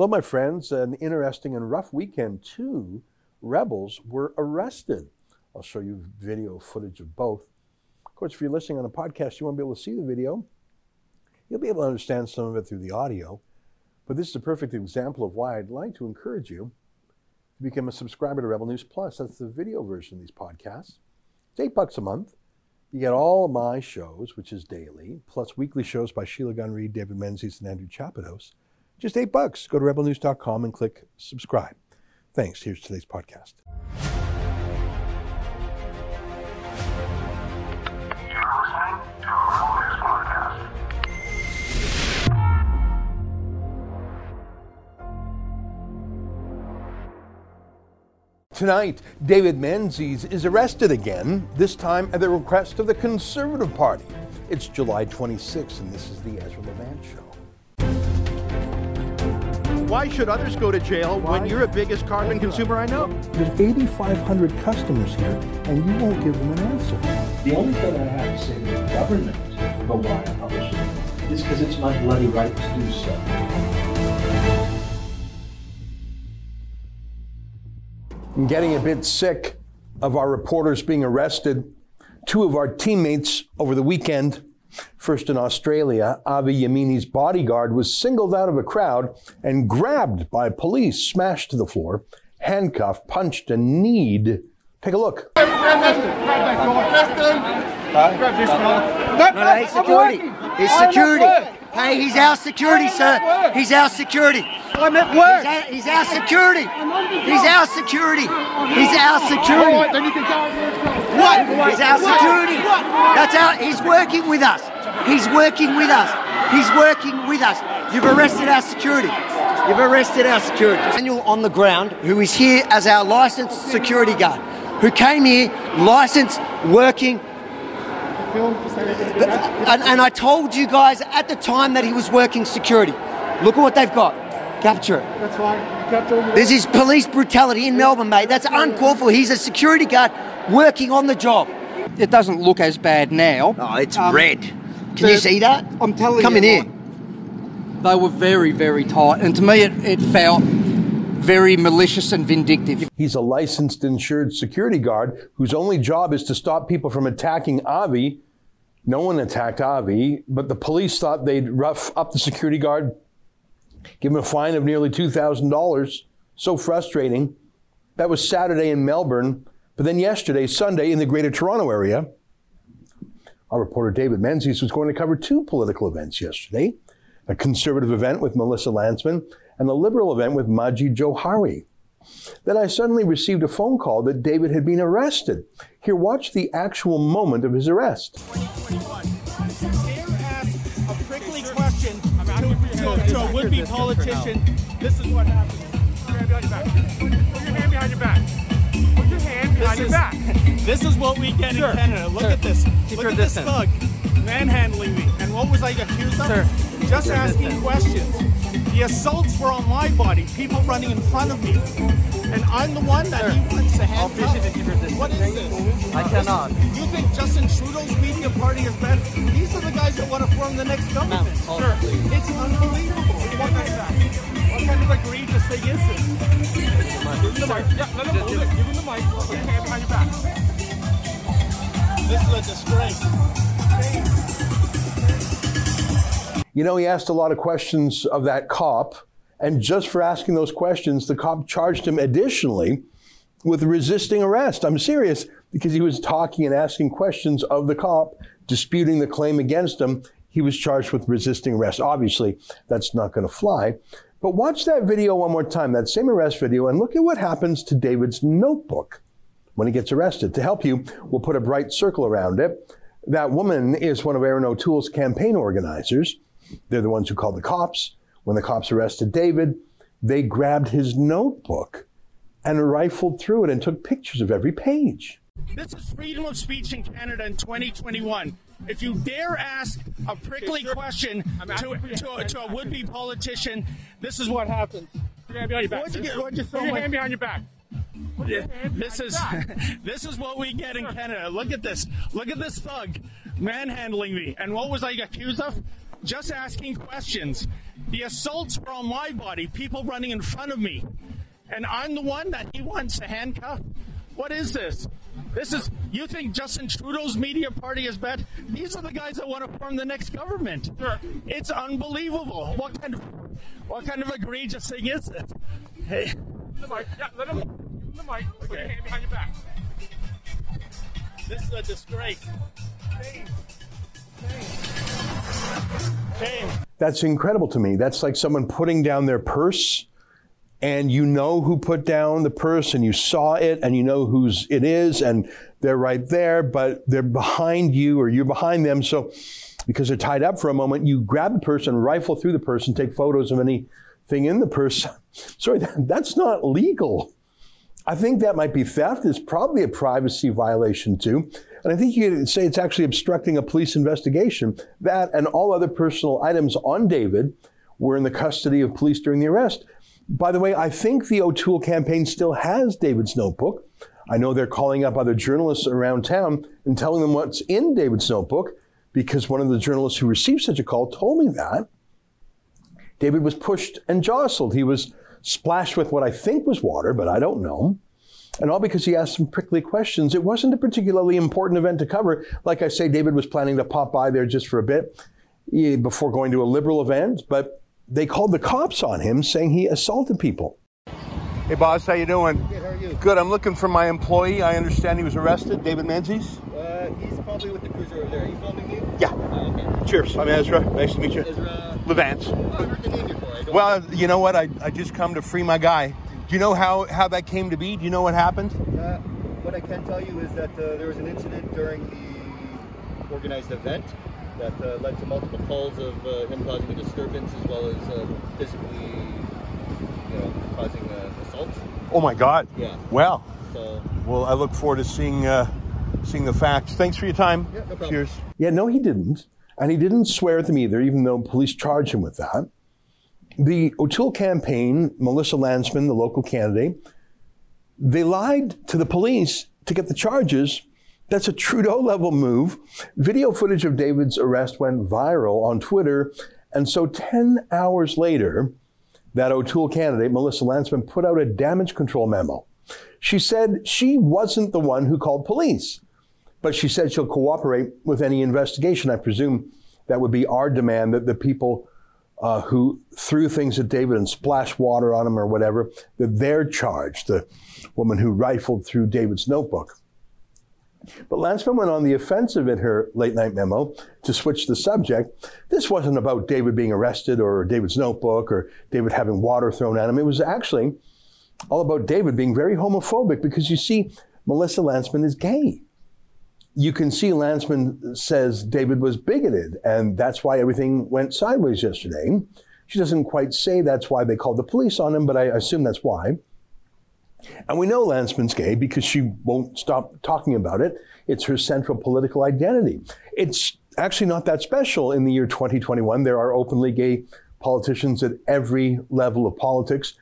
Hello, my friends. An interesting and rough weekend. Two rebels were arrested. I'll show you video footage of both. Of course, if you're listening on a podcast, you won't be able to see the video. You'll be able to understand some of it through the audio. But this is a perfect example of why I'd like to encourage you to become a subscriber to Rebel News Plus. That's the video version of these podcasts. It's eight bucks a month. You get all of my shows, which is daily, plus weekly shows by Sheila Gunn Reid, David Menzies, and Andrew Chapados. Just eight bucks. Go to rebelnews.com and click subscribe. Thanks. Here's today's podcast. Tonight, David Menzies is arrested again, this time at the request of the Conservative Party. It's July 26th, and this is the Ezra Levant Show. Why should others go to jail when you're the biggest carbon consumer I know? There's 8,500 customers here, and you won't give them an answer. The only thing I have to say to the government about why I publish it is because it's my bloody right to do so. I'm getting a bit sick of our reporters being arrested. Two of our teammates over the weekend, first in Australia, Avi Yamini's bodyguard was singled out of a crowd and grabbed by police, smashed to the floor, handcuffed, punched, and kneed. Take a look. Grab that guy. Grab this one. No, no, he's security. He's security. Hey, he's our security, sir. He's our security. I'm at work. He's our, security. He's our security. He's our security. All right, then you can go. What? He's our security. That's our. He's working with us. He's working with us. He's working with us. You've arrested our security. You've arrested our security. Daniel on the ground, who is here as our licensed security guard, who came here licensed, working. And, and I told you guys at the time that he was working security. Look at what they've got. Capture it. That's fine. Capture all This is police brutality in Melbourne, mate. That's uncalled for. He's a security guard working on the job. It doesn't look as bad now. Oh, it's Um, red. Can you see that? I'm telling Come you, in here. like, They were very, very tight, and to me, it, it felt very malicious and vindictive. He's a licensed insured security guard whose only job is to stop people from attacking Avi. No one attacked Avi, but the police thought they'd rough up the security guard, give him a fine of nearly $2,000. So frustrating. That was Saturday in Melbourne, but then yesterday, Sunday, in the Greater Toronto area. Our reporter David Menzies was going to cover two political events yesterday a conservative event with Melissa Lantsman and a liberal event with Majid Jowhari. Then I suddenly received a phone call that David had been arrested. Here, watch the actual moment of his arrest. dare ask a prickly question to, to a would-be politician, this is what happens. Put your hand behind your back. Put your hand behind your back. This is what we get in Canada. Look at this. Look at this thug manhandling me. And what was I accused of? Just asking questions. The assaults were on my body. People running in front of me. And I'm the one that he wants to handcuff. What is this? I cannot. You think Justin Trudeau's media party is better? These are the guys that want to form the next government. Sir, it's unbelievable. What kind, of, what kind of egregious thing is this? Give him the mic. Yeah, let him move it. Give him the mic. Put your hand behind your back. This is a disgrace. You know, he asked a lot of questions of that cop, and just for asking those questions, the cop charged him additionally with resisting arrest. I'm serious because he was talking and asking questions of the cop, disputing the claim against him. He was charged with resisting arrest. Obviously, that's not going to fly. But watch that video one more time, that same arrest video, and look at what happens to David's notebook when he gets arrested. To help you, we'll put a bright circle around it. That woman is one of Erin O'Toole's campaign organizers. They're the ones who called the cops. When the cops arrested David, they grabbed his notebook and rifled through it and took pictures of every page. This is freedom of speech in Canada in 2021. If you dare ask a prickly question to, to, to a would-be politician, this is what happens. Put your hand behind your back. You get? You Put your hand behind your back. This is this is what we get in Canada. Look at this. Look at this thug manhandling me. And what was I accused of? Just asking questions. The assaults were on my body, people running in front of me. And I'm the one that he wants to handcuff? What is this? This is, you think Justin Trudeau's media party is bad? These are the guys that want to form the next government. It's unbelievable. What kind of, what kind of egregious thing is it? Hey. The mic. Yeah, let him. give him The mic. Put your hand behind your back. This is a disgrace. That's incredible to me. That's like someone putting down their purse and you know who put down the purse and you saw it and you know whose it is and they're right there, but they're behind you or you're behind them. So because they're tied up for a moment, you grab the purse and rifle through the purse and take photos of anything in the purse. Sorry, that's not legal. I think that might be theft. It's probably a privacy violation too. And I think you could say it's actually obstructing a police investigation. That and all other personal items on David were in the custody of police during the arrest. By the way, I think the O'Toole campaign still has David's notebook. I know they're calling up other journalists around town and telling them what's in David's notebook because one of the journalists who received such a call told me that. David was pushed and jostled. He was splashed with what I think was water, but I don't know. And all because he asked some prickly questions. It wasn't a particularly important event to cover. Like I say, David was planning to pop by there just for a bit eh, before going to a liberal event, but they called the cops on him saying he assaulted people. Hey boss, how you doing? Good, how are you? Good. I'm looking for my employee. I understand he was arrested, David Menzies. Uh, he's probably with the cruiser over there. Are you filming me? Yeah. Oh, okay. Cheers. I'm Ezra. Nice to meet you. Ezra. Levant. Oh, I heard the name before. I don't Well, you know what? I, I just come to free my guy. Do you know how, how that came to be? Do you know what happened? Uh, what I can tell you is that uh, there was an incident during the organized event that uh, led to multiple calls of uh, him causing a disturbance as well as uh, physically, you know, causing uh, assault. Oh my God. Yeah. Well, So well, I look forward to seeing uh, seeing the facts. Thanks for your time. Yeah, no problem. Cheers. Yeah, no, he didn't, and he didn't swear at them either, even though police charged him with that. The O'Toole campaign, Melissa Lantsman, the local candidate, they lied to the police to get the charges. That's a Trudeau level move. Video footage of David's arrest went viral on Twitter. And so 10 hours later, that O'Toole candidate, Melissa Lantsman, put out a damage control memo. She said she wasn't the one who called police, but she said she'll cooperate with any investigation. I presume that would be our demand that the people uh, who threw things at David and splashed water on him or whatever, that they're charged. The woman who rifled through David's notebook. But Lantsman went on the offensive in her late night memo to switch the subject. This wasn't about David being arrested or David's notebook or David having water thrown at him. It was actually all about David being very homophobic because you see, Melissa Lantsman is gay. You can see Lantsman says David was bigoted, and that's why everything went sideways yesterday. She doesn't quite say that's why they called the police on him, but I assume that's why. And we know Lantsman's gay because she won't stop talking about it. It's her central political identity. It's actually not that special in the year 2021. There are openly gay politicians at every level of politics.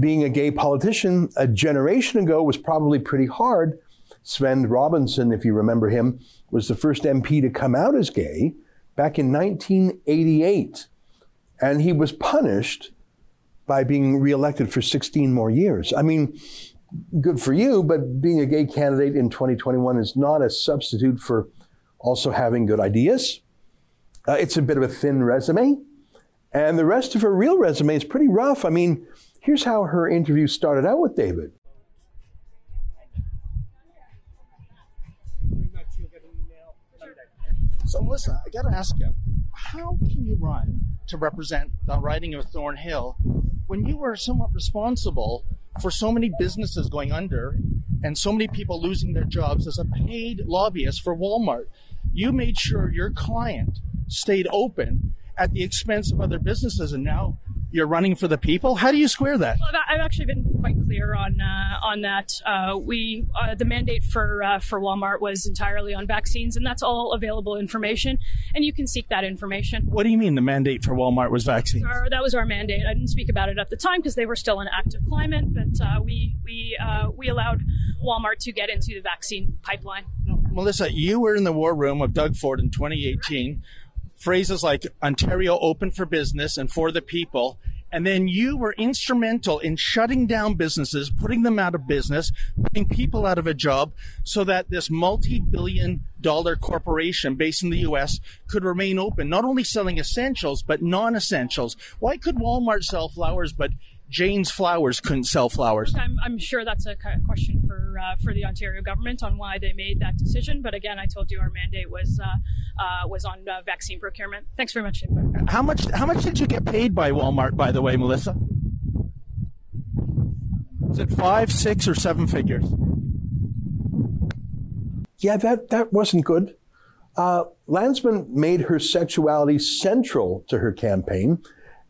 Being a gay politician a generation ago was probably pretty hard. Svend Robinson, if you remember him, was the first MP to come out as gay back in 1988. And he was punished by being reelected for 16 more years. I mean, good for you, but being a gay candidate in 2021 is not a substitute for also having good ideas. Uh, it's a bit of a thin resume. And the rest of her real resume is pretty rough. I mean, here's how her interview started out with David. So, Melissa, I got to ask you, how can you run to represent the riding of Thornhill when you were somewhat responsible for so many businesses going under and so many people losing their jobs as a paid lobbyist for Walmart? You made sure your client stayed open at the expense of other businesses, and now you're running for the people. How do you square that? Well, I've actually been quite clear on uh, on that. Uh, we uh, the mandate for uh, for Walmart was entirely on vaccines, and that's all available information, and you can seek that information. What do you mean the mandate for Walmart was vaccines? Our, that was our mandate. I didn't speak about it at the time because they were still in active climate, but uh, we we uh, we allowed Walmart to get into the vaccine pipeline. Melissa, you were in the war room of Doug Ford in 2018 phrases like Ontario open for business and for the people. And then you were instrumental in shutting down businesses, putting them out of business, putting people out of a job so that this multi billion dollar corporation based in the US could remain open, not only selling essentials, but non essentials. Why could Walmart sell flowers, but Jane's Flowers couldn't sell flowers? I'm, I'm sure that's a question for uh, for the Ontario government on why they made that decision. But again, I told you our mandate was uh, uh, was on uh, vaccine procurement. Thanks very much. How much How much did you get paid by Walmart, by the way, Melissa? Is it five, six, or seven figures? Yeah, that that wasn't good. Uh, Lantsman made her sexuality central to her campaign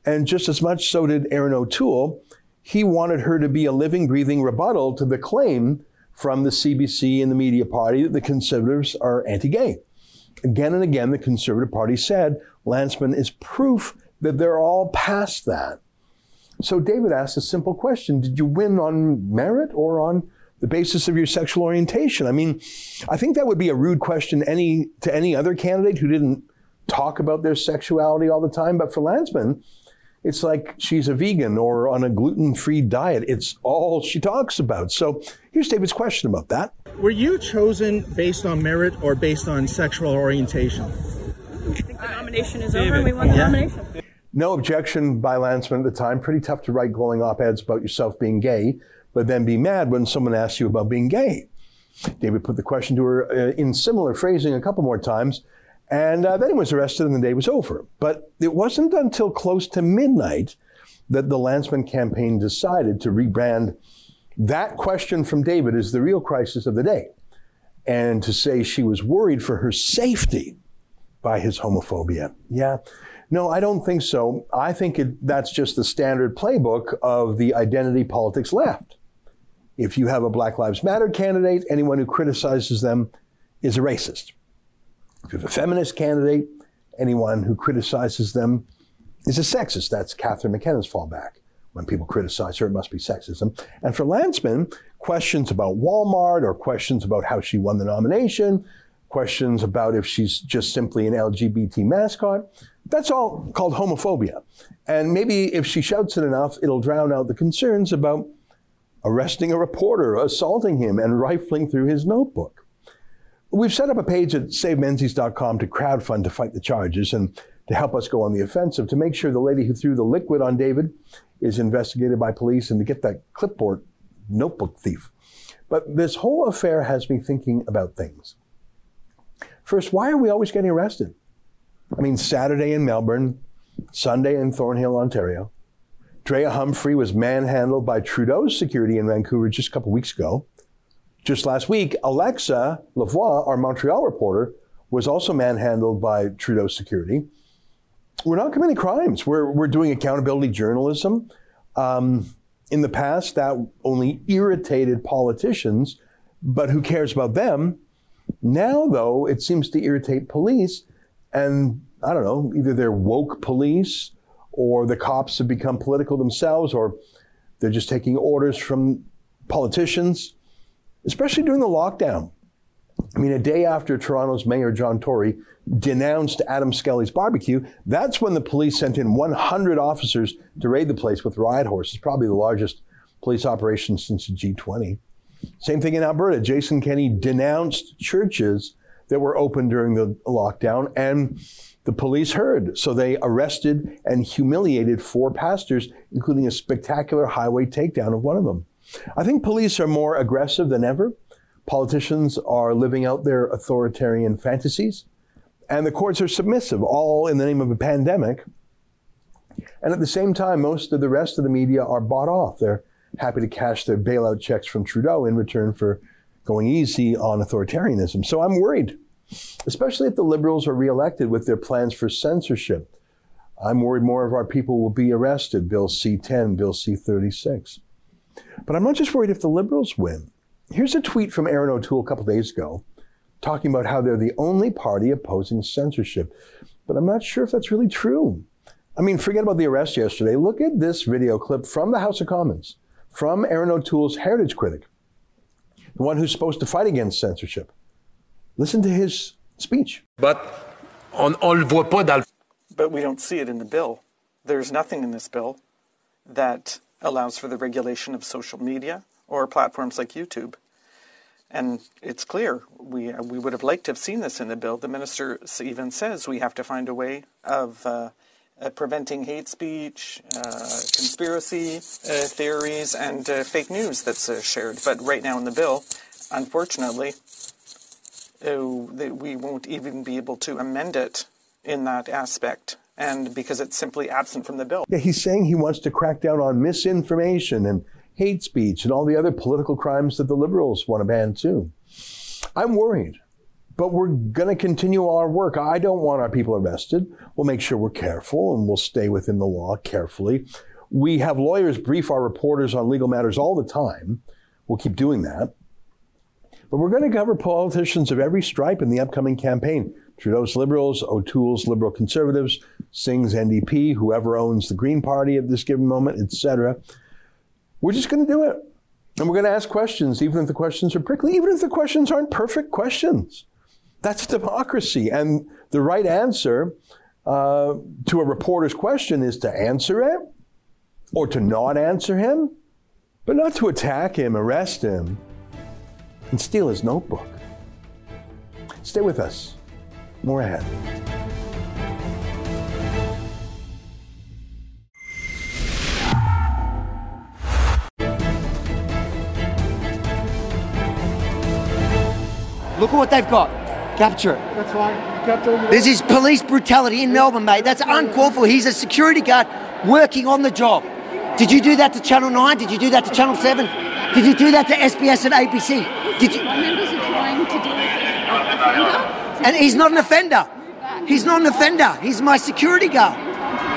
and just as much so did Erin O'Toole. He wanted her to be a living, breathing rebuttal to the claim from the CBC and the media party that the conservatives are anti gay. Again and again, the Conservative Party said Lantsman is proof that they're all past that. So David asked a simple question Did you win on merit or on the basis of your sexual orientation? I mean, I think that would be a rude question any, to any other candidate who didn't talk about their sexuality all the time. But for Lantsman, it's like she's a vegan or on a gluten free diet. It's all she talks about. So here's David's question about that. Were you chosen based on merit or based on sexual orientation? I think the nomination is David. over and we won the yeah. nomination. No objection by Lantsman at the time. Pretty tough to write glowing op eds about yourself being gay, but then be mad when someone asks you about being gay. David put the question to her uh, in similar phrasing a couple more times. And uh, then he was arrested and the day was over. But it wasn't until close to midnight that the Lantsman campaign decided to rebrand that question from David as the real crisis of the day and to say she was worried for her safety by his homophobia. Yeah. No, I don't think so. I think it, that's just the standard playbook of the identity politics left. If you have a Black Lives Matter candidate, anyone who criticizes them is a racist. If you have a feminist candidate, anyone who criticizes them is a sexist. That's Catherine McKenna's fallback. When people criticize her, it must be sexism. And for Lantsman, questions about Walmart or questions about how she won the nomination, questions about if she's just simply an LGBT mascot, that's all called homophobia. And maybe if she shouts it enough, it'll drown out the concerns about arresting a reporter, assaulting him, and rifling through his notebook. We've set up a page at savemenzies.com to crowdfund to fight the charges and to help us go on the offensive to make sure the lady who threw the liquid on David is investigated by police and to get that clipboard notebook thief. But this whole affair has me thinking about things. First, why are we always getting arrested? I mean, Saturday in Melbourne, Sunday in Thornhill, Ontario. Drea Humphrey was manhandled by Trudeau's security in Vancouver just a couple weeks ago. Just last week, Alexa Lavoie, our Montreal reporter, was also manhandled by Trudeau security. We're not committing crimes. We're, we're doing accountability journalism. Um, in the past, that only irritated politicians, but who cares about them? Now, though, it seems to irritate police, and I don't know, either they're woke police, or the cops have become political themselves, or they're just taking orders from politicians especially during the lockdown. I mean, a day after Toronto's Mayor John Tory denounced Adam Skelly's barbecue, that's when the police sent in 100 officers to raid the place with riot horses, probably the largest police operation since the G20. Same thing in Alberta. Jason Kenney denounced churches that were open during the lockdown, and the police heard. So they arrested and humiliated four pastors, including a spectacular highway takedown of one of them. I think police are more aggressive than ever. Politicians are living out their authoritarian fantasies. And the courts are submissive, all in the name of a pandemic. And at the same time, most of the rest of the media are bought off. They're happy to cash their bailout checks from Trudeau in return for going easy on authoritarianism. So I'm worried, especially if the Liberals are reelected with their plans for censorship. I'm worried more of our people will be arrested. Bill C 10, Bill C 36. But I'm not just worried if the Liberals win. Here's a tweet from Erin O'Toole a couple days ago talking about how they're the only party opposing censorship. But I'm not sure if that's really true. I mean, forget about the arrest yesterday. Look at this video clip from the House of Commons from Erin O'Toole's heritage critic, the one who's supposed to fight against censorship. Listen to his speech. But on, on le voit pas dans But we don't see it in the bill. There's nothing in this bill that allows for the regulation of social media or platforms like YouTube. And it's clear we we would have liked to have seen this in the bill. The minister even says we have to find a way of uh, uh, preventing hate speech, uh, conspiracy uh, theories, and uh, fake news that's uh, shared. But right now in the bill, unfortunately, we won't even be able to amend it in that aspect, and because it's simply absent from the bill. Yeah, he's saying he wants to crack down on misinformation and hate speech and all the other political crimes that the liberals want to ban too. I'm worried, but we're going to continue our work. I don't want our people arrested. We'll make sure we're careful and we'll stay within the law carefully. We have lawyers brief our reporters on legal matters all the time. We'll keep doing that. But we're going to cover politicians of every stripe in the upcoming campaign. Trudeau's Liberals, O'Toole's Liberal Conservatives, Singh's NDP, whoever owns the Green Party at this given moment, etc. We're just going to do it. And we're going to ask questions, even if the questions are prickly, even if the questions aren't perfect questions. That's democracy. And the right answer uh, to a reporter's question is to answer it or to not answer him, but not to attack him, arrest him, and steal his notebook. Stay with us. More ahead. Look at what they've got. Capture it. That's fine. Capture it. This is police brutality in Melbourne, mate. That's uncalled for. He's a security guard working on the job. Did you do that to Channel 9? Did you do that to Channel 7? Did you do that to SBS and ABC? Did you? members are trying to deal with an offender. And he's not an offender. He's not an offender. He's my security guard.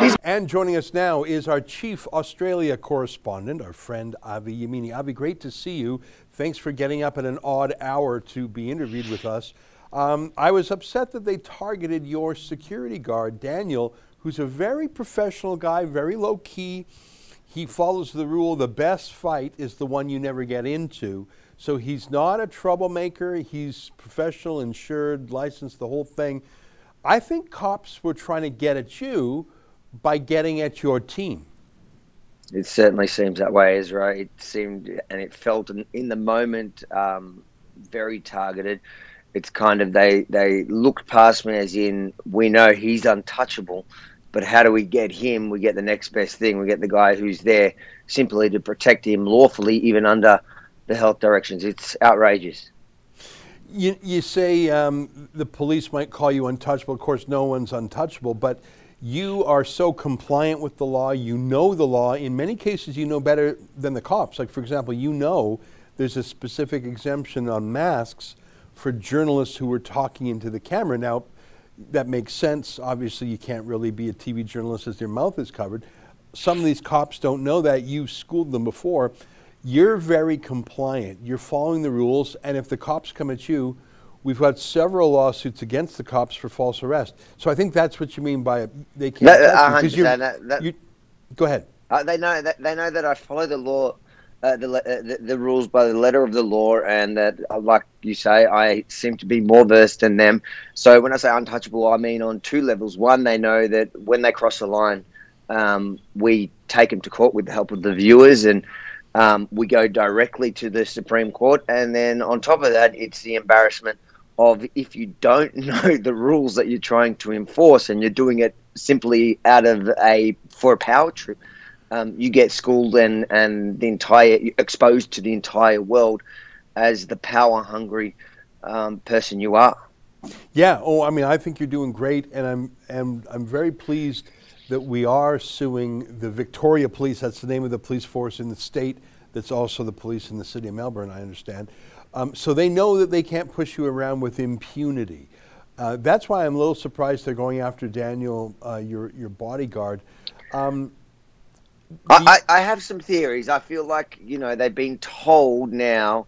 He's And joining us now is our chief Australia correspondent, our friend Avi Yamini. Avi, great to see you. Thanks for getting up at an odd hour to be interviewed with us. Um, I was upset that they targeted your security guard, Daniel, who's a very professional guy, very low key. He follows the rule the best fight is the one you never get into. So he's not a troublemaker. He's professional, insured, licensed, the whole thing. I think cops were trying to get at you by getting at your team. It certainly seems that way, Ezra. It seemed and it felt in, in the moment um, very targeted. It's kind of they they looked past me as in we know he's untouchable, but how do we get him? We get the next best thing. We get the guy who's there simply to protect him lawfully, even under the health directions. It's outrageous. You, you say um, the police might call you untouchable. Of course, no one's untouchable, but you are so compliant with the law. You know the law. In many cases, you know better than the cops. Like, for example, you know there's a specific exemption on masks for journalists who were talking into the camera. Now, that makes sense. Obviously, you can't really be a TV journalist as your mouth is covered. Some of these cops don't know that. You've schooled them before. You're very compliant. You're following the rules. And if the cops come at you, we've got several lawsuits against the cops for false arrest. So I think that's what you mean by they can't. Touch you, a 'cause hundred you're- That- that- you- go ahead. Uh, they know that they know that I follow the law, uh, the, uh, the the rules by the letter of the law, and that, uh, like you say, I seem to be more versed than them. So when I say untouchable, I mean on two levels. One, they know that when they cross the line, um, we take them to court with the help of the viewers, and um, we go directly to the Supreme Court. And then on top of that, it's the embarrassment of if you don't know the rules that you're trying to enforce, and you're doing it simply out of a for a power trip um, you get schooled and and the entire exposed to the entire world as the power hungry um, person you are. Yeah. Oh, I mean, I think you're doing great, and I'm and I'm very pleased that we are suing the Victoria Police. That's the name of the police force in the state. That's also the police in the city of Melbourne. I understand. Um, so they know that they can't push you around with impunity. Uh, that's why I'm a little surprised they're going after Daniel, uh, your your bodyguard. Um, I, I, I have some theories. I feel like you know they've been told now,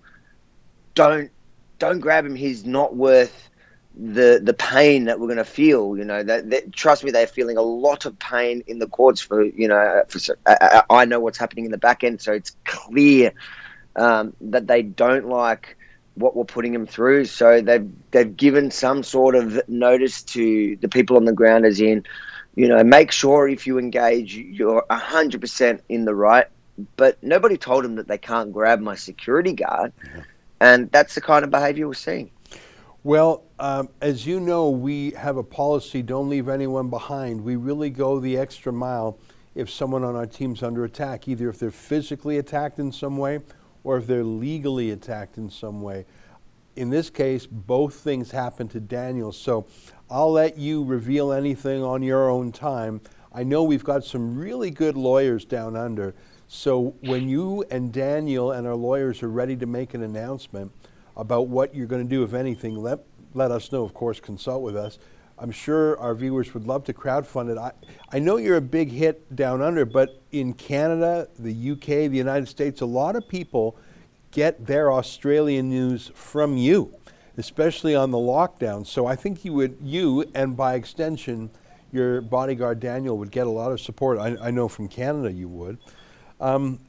don't don't grab him. He's not worth the the pain that we're going to feel. You know that, that trust me, they're feeling a lot of pain in the courts for you know. For, I, I know what's happening in the back end, so it's clear um, that they don't like what we're putting them through. So they've they've given some sort of notice to the people on the ground, as in, you know, make sure if you engage, you're hundred percent in the right. But nobody told them that they can't grab my security guard, and that's the kind of behaviour we're seeing. Well, um, as you know, we have a policy don't leave anyone behind. We really go the extra mile if someone on our team's under attack, either if they're physically attacked in some way or if they're legally attacked in some way. In this case, both things happened to Daniel. So I'll let you reveal anything on your own time. I know we've got some really good lawyers down under. So when you and Daniel and our lawyers are ready to make an announcement about what you're going to do, if anything, let, let us know. Of course, consult with us. I'm sure our viewers would love to crowdfund it. I, I know you're a big hit down under, but in Canada, the UK, the United States, a lot of people get their Australian news from you, especially on the lockdown. So I think you would, you and by extension, your bodyguard Daniel would get a lot of support. I, I know from Canada you would. Um,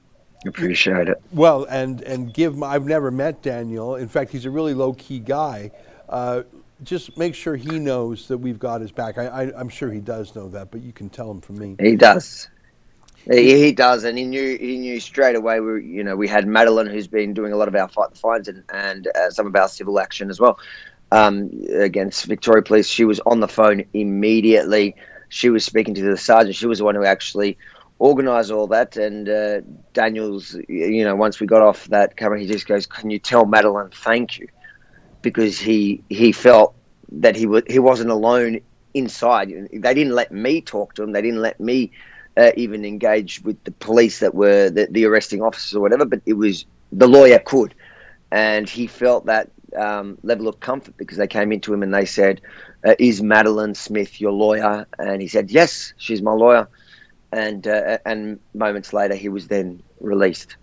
Appreciate it. well, and and give. My, I've never met Daniel. In fact, he's a really low key guy. Uh, just make sure he knows that we've got his back. I, I, I'm sure he does know that, but you can tell him from me. He does. He, he does, and he knew he knew straight away. We, you know, we had Madeline, who's been doing a lot of our fight the fines and and uh, some of our civil action as well um, against Victoria Police. She was on the phone immediately. She was speaking to the sergeant. She was the one who actually organised all that. And uh, Daniel's, you know, once we got off that camera, he just goes, "Can you tell Madeline thank you?" Because he he felt that he was he wasn't alone inside. They didn't let me talk to him. They didn't let me uh, even engage with the police that were the, the arresting officers or whatever. But it was the lawyer could, and he felt that um, level of comfort because they came into him and they said, uh, "Is Madeline Smith your lawyer?" And he said, "Yes, she's my lawyer." And uh, and moments later, he was then released.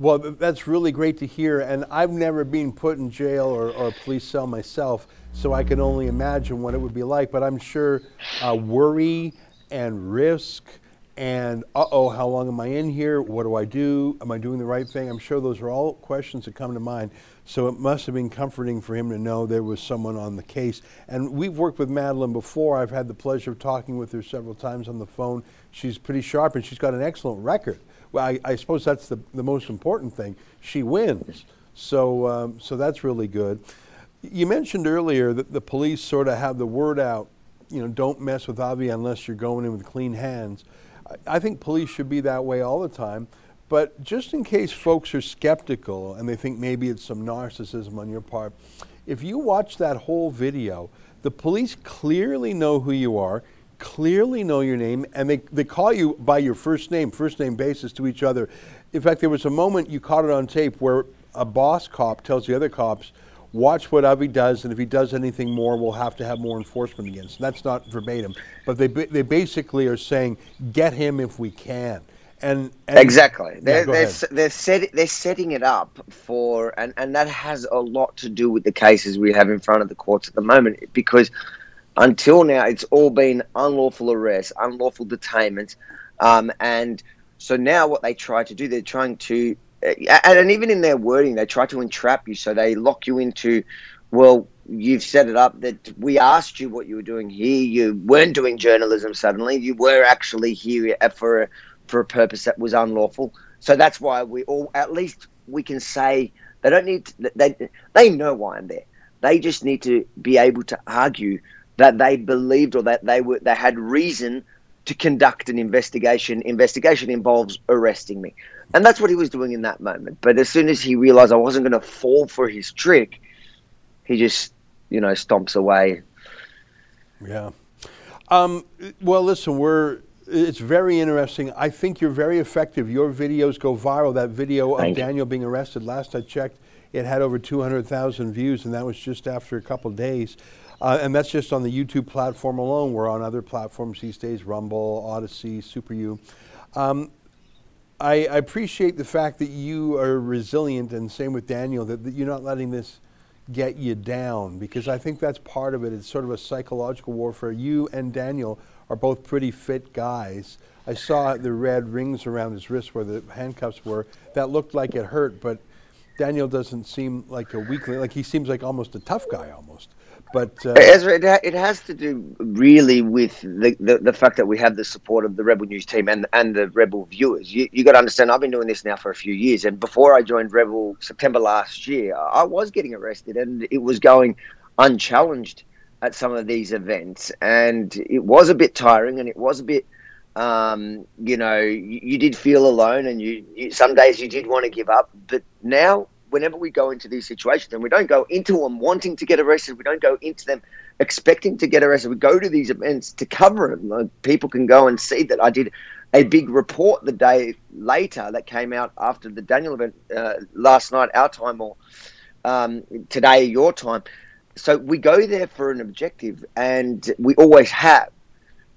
Well, that's really great to hear. And I've never been put in jail or, or a police cell myself, so I can only imagine what it would be like. But I'm sure uh, worry and risk and, uh oh, how long am I in here? What do I do? Am I doing the right thing? I'm sure those are all questions that come to mind. So it must have been comforting for him to know there was someone on the case. And we've worked with Madeline before. I've had the pleasure of talking with her several times on the phone. She's pretty sharp and she's got an excellent record. Well, I, I suppose that's the, the most important thing. She wins. So, um, so that's really good. You mentioned earlier that the police sort of have the word out, you know, don't mess with Avi unless you're going in with clean hands. I, think police should be that way all the time. But just in case folks are skeptical and they think maybe it's some narcissism on your part, if you watch that whole video, the police clearly know who you are, clearly know your name, and they, they call you by your first name, first name basis to each other. In fact, there was a moment you caught it on tape where a boss cop tells the other cops, watch what Avi does, and if he does anything more, we'll have to have more enforcement against. That's not verbatim, but they, they basically are saying, get him if we can. And, and exactly, Yeah, they're they're, they're set, they're setting it up for, and and that has a lot to do with the cases we have in front of the courts at the moment. Because until now, it's all been unlawful arrests, unlawful detainment, um, and so now what they try to do, they're trying to, and, even in their wording, they try to entrap you. So they lock you into, well, you've set it up that we asked you what you were doing here. You weren't doing journalism suddenly. You were actually here for a, for a purpose that was unlawful. So that's why we all, at least we can say they don't need. To, they they know why I'm there. They just need to be able to argue that they believed or that they were they had reason to conduct an investigation. Investigation involves arresting me, and that's what he was doing in that moment. But as soon as he realized I wasn't going to fall for his trick, he just you know stomps away. Yeah. Um, well, listen, we're. It's very interesting. I think you're very effective. Your videos go viral. That video of Thank. Daniel being arrested, last I checked, it had over 200,000 views, and that was just after a couple days. Uh, and that's just on the YouTube platform alone. We're on other platforms these days Rumble, Odysee, SuperU. Um, I, I appreciate the fact that you are resilient, and same with Daniel, that, that you're not letting this get you down because I think that's part of it. It's sort of a psychological warfare. You and Daniel are both pretty fit guys. I saw the red rings around his wrist where the handcuffs were. That looked like it hurt, but Daniel doesn't seem like a weakling. Like he seems like almost a tough guy, almost. But uh, Ezra, it, ha- it has to do really with the, the, the fact that we have the support of the Rebel News team and and the Rebel viewers. You you got to understand. I've been doing this now for a few years, and before I joined Rebel September last year, I was getting arrested, and it was going unchallenged at some of these events, and it was a bit tiring, and it was a bit. Um, you know, you, you did feel alone, and you, you some days you did want to give up. But now, whenever we go into these situations, and we don't go into them wanting to get arrested, we don't go into them expecting to get arrested. We go to these events to cover them. Like, people can go and see that I did a big report the day later that came out after the Daniel event uh, last night, our time, or um, today, your time. So we go there for an objective, and we always have.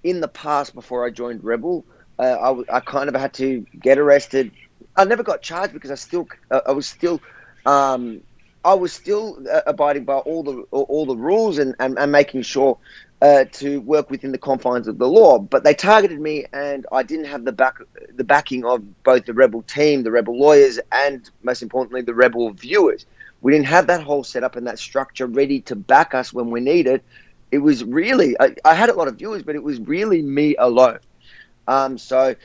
In the past, before I joined Rebel, uh, I, I kind of had to get arrested. I never got charged because I still, I was still, um, I was still uh, abiding by all the all the rules and, and, and making sure uh, to work within the confines of the law. But they targeted me, and I didn't have the back the backing of both the rebel team, the rebel lawyers, and most importantly, the rebel viewers. We didn't have that whole setup and that structure ready to back us when we needed. It was really I, I had a lot of viewers, but it was really me alone. Um, so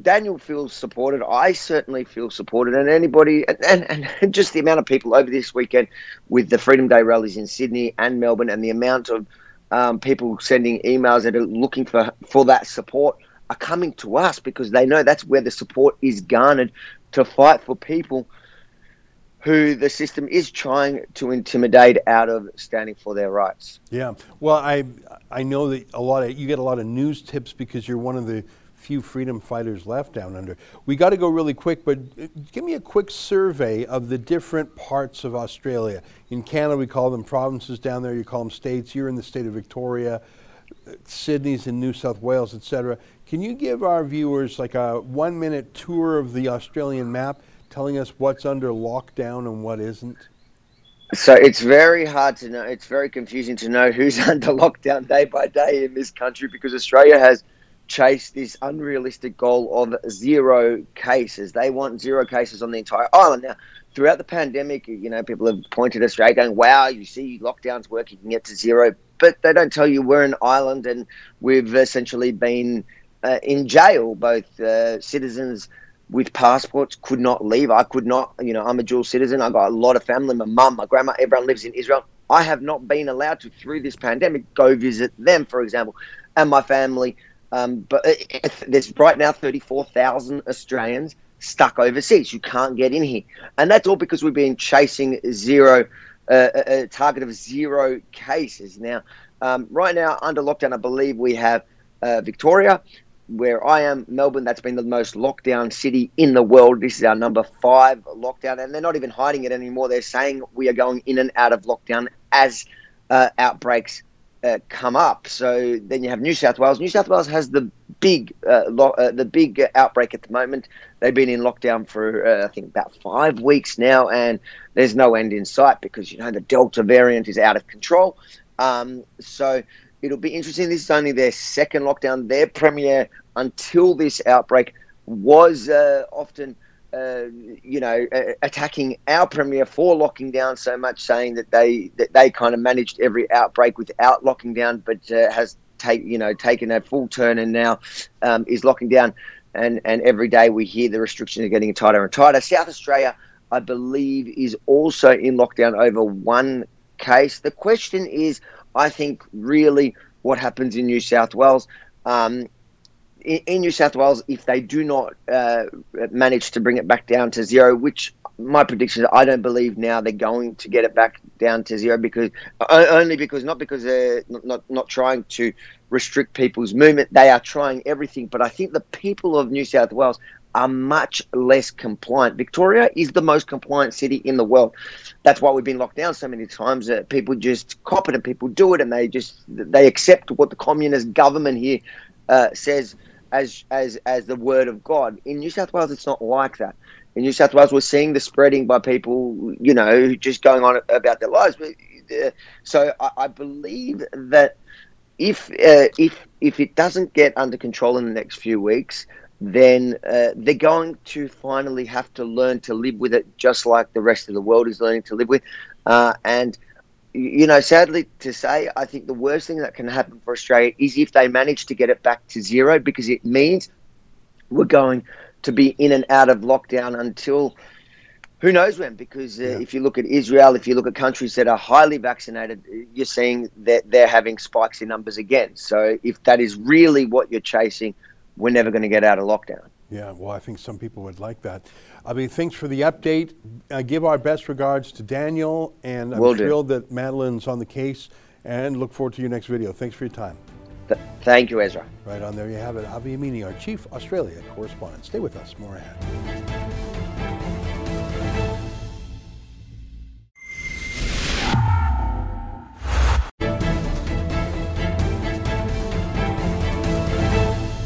Daniel feels supported. I certainly feel supported, and anybody, and, and, and just the amount of people over this weekend with the Freedom Day rallies in Sydney and Melbourne, and the amount of um, people sending emails that are looking for for that support are coming to us because they know that's where the support is garnered to fight for people who the system is trying to intimidate out of standing for their rights. Yeah. Well, I I know that a lot of you get a lot of news tips because you're one of the few freedom fighters left down under. We got to go really quick, but uh, give me a quick survey of the different parts of Australia. In Canada, we call them provinces down there. You call them states. You're in the state of Victoria. uh, Sydney's in New South Wales, etc. Can you give our viewers like a one-minute tour of the Australian map, telling us what's under lockdown and what isn't? So it's very hard to know. It's very confusing to know who's under lockdown day by day in this country because Australia has chased this unrealistic goal of zero cases. They want zero cases on the entire island. Now, throughout the pandemic, you know, people have pointed Australia going, wow, you see lockdowns work, you can get to zero. But they don't tell you we're an island and we've essentially been uh, in jail. Both uh, citizens with passports could not leave. I could not, you know, I'm a dual citizen. I've got a lot of family. My mum, my grandma, everyone lives in Israel. I have not been allowed to, through this pandemic, go visit them, for example, and my family. Um, but uh, uh, there's right now 34,000 Australians stuck overseas. You can't get in here. And that's all because we've been chasing zero, uh, a, a target of zero cases. Now, um, right now, under lockdown, I believe we have uh, Victoria, where I am, Melbourne, that's been the most lockdown city in the world. This is our number five lockdown, and they're not even hiding it anymore. They're saying we are going in and out of lockdown as uh, outbreaks uh, come up. So then you have New South Wales. New South Wales has the big, uh, lo- uh, the big outbreak at the moment. They've been in lockdown for uh, I think about five weeks now, and there's no end in sight because you know the Delta variant is out of control. Um, so it'll be interesting. This is only their second lockdown. Their premier until this outbreak was uh, often. Uh, you know, uh, attacking our premier for locking down so much, saying that they that they kind of managed every outbreak without locking down, but uh, has take you know taken a full turn and now um, is locking down. And and every day we hear the restrictions are getting tighter and tighter. South Australia, I believe, is also in lockdown over one case. The question is, I think, really what happens in New South Wales. Um, in, New South Wales, if they do not uh, manage to bring it back down to zero, which my prediction is I don't believe now they're going to get it back down to zero because only because not because they're not, not, not trying to restrict people's movement. They are trying everything, but I think the people of New South Wales are much less compliant. Victoria is the most compliant city in the world. That's why we've been locked down so many times. That people just cop it and people do it, and they just they accept what the communist government here uh, says as as as the word of God. In New South Wales, it's not like that. In New South Wales, we're seeing the spreading by people, you know, just going on about their lives. So I, I believe that if uh, if if it doesn't get under control in the next few weeks, then uh, they're going to finally have to learn to live with it, just like the rest of the world is learning to live with. Uh, and you know, sadly to say, I think the worst thing that can happen for Australia is if they manage to get it back to zero, because it means we're going to be in and out of lockdown until who knows when. Because uh, yeah. if you look at Israel, if you look at countries that are highly vaccinated, you're seeing that they're having spikes in numbers again. So if that is really what you're chasing, we're never going to get out of lockdown. Yeah, well, I think some people would like that. I mean, thanks for the update. Uh, give our best regards to Daniel, and I'm Will thrilled do. that Madeline's on the case, and look forward to your next video. Thanks for your time. Th- thank you, Ezra. Right on there you have it. Avi Yamini, our Chief Australia Correspondent. Stay with us. More ahead.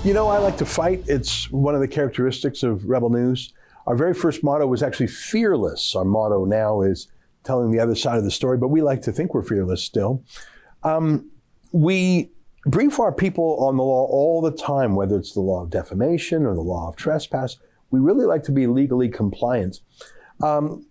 You know, I like to fight. It's one of the characteristics of Rebel News. Our very first motto was actually fearless. Our motto now is telling the other side of the story, but we like to think we're fearless still. Um, we brief our people on the law all the time, whether it's the law of defamation or the law of trespass. We really like to be legally compliant. Um,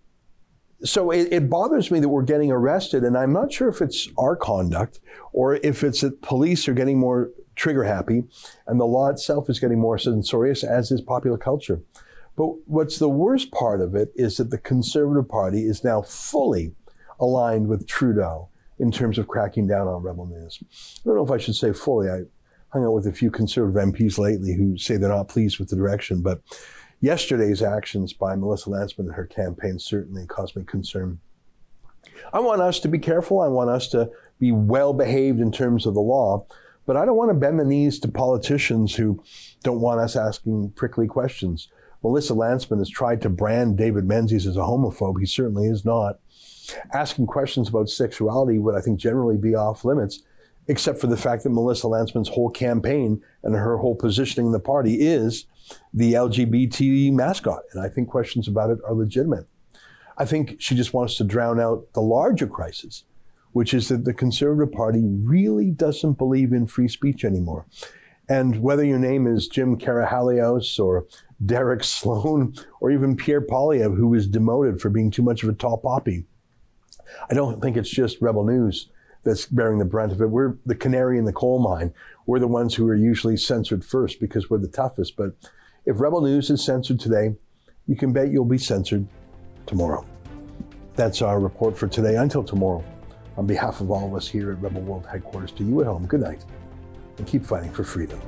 so it, it, bothers me that we're getting arrested, and I'm not sure if it's our conduct or if it's that police are getting more trigger happy, and the law itself is getting more censorious, as is popular culture. But what's the worst part of it is that the Conservative Party is now fully aligned with Trudeau in terms of cracking down on rebel news. I don't know if I should say fully. I hung out with a few Conservative MPs lately who say they're not pleased with the direction, but yesterday's actions by Melissa Lantsman and her campaign certainly caused me concern. I want us to be careful. I want us to be well behaved in terms of the law. But I don't want to bend the knees to politicians who don't want us asking prickly questions. Melissa Lantsman has tried to brand David Menzies as a homophobe. He certainly is not. Asking questions about sexuality would, I think, generally be off limits, except for the fact that Melissa Lantsman's whole campaign and her whole positioning in the party is the LGBT mascot. And I think questions about it are legitimate. I think she just wants to drown out the larger crisis which is that the Conservative Party really doesn't believe in free speech anymore. And whether your name is Jim Karahalios or Derek Sloan or even Pierre Poilievre, who was demoted for being too much of a tall poppy, I don't think it's just Rebel News that's bearing the brunt of it. We're the canary in the coal mine. We're the ones who are usually censored first because we're the toughest. But if Rebel News is censored today, you can bet you'll be censored tomorrow. That's our report for today. Until tomorrow. On behalf of all of us here at Rebel World Headquarters, to you at home, good night, and keep fighting for freedom.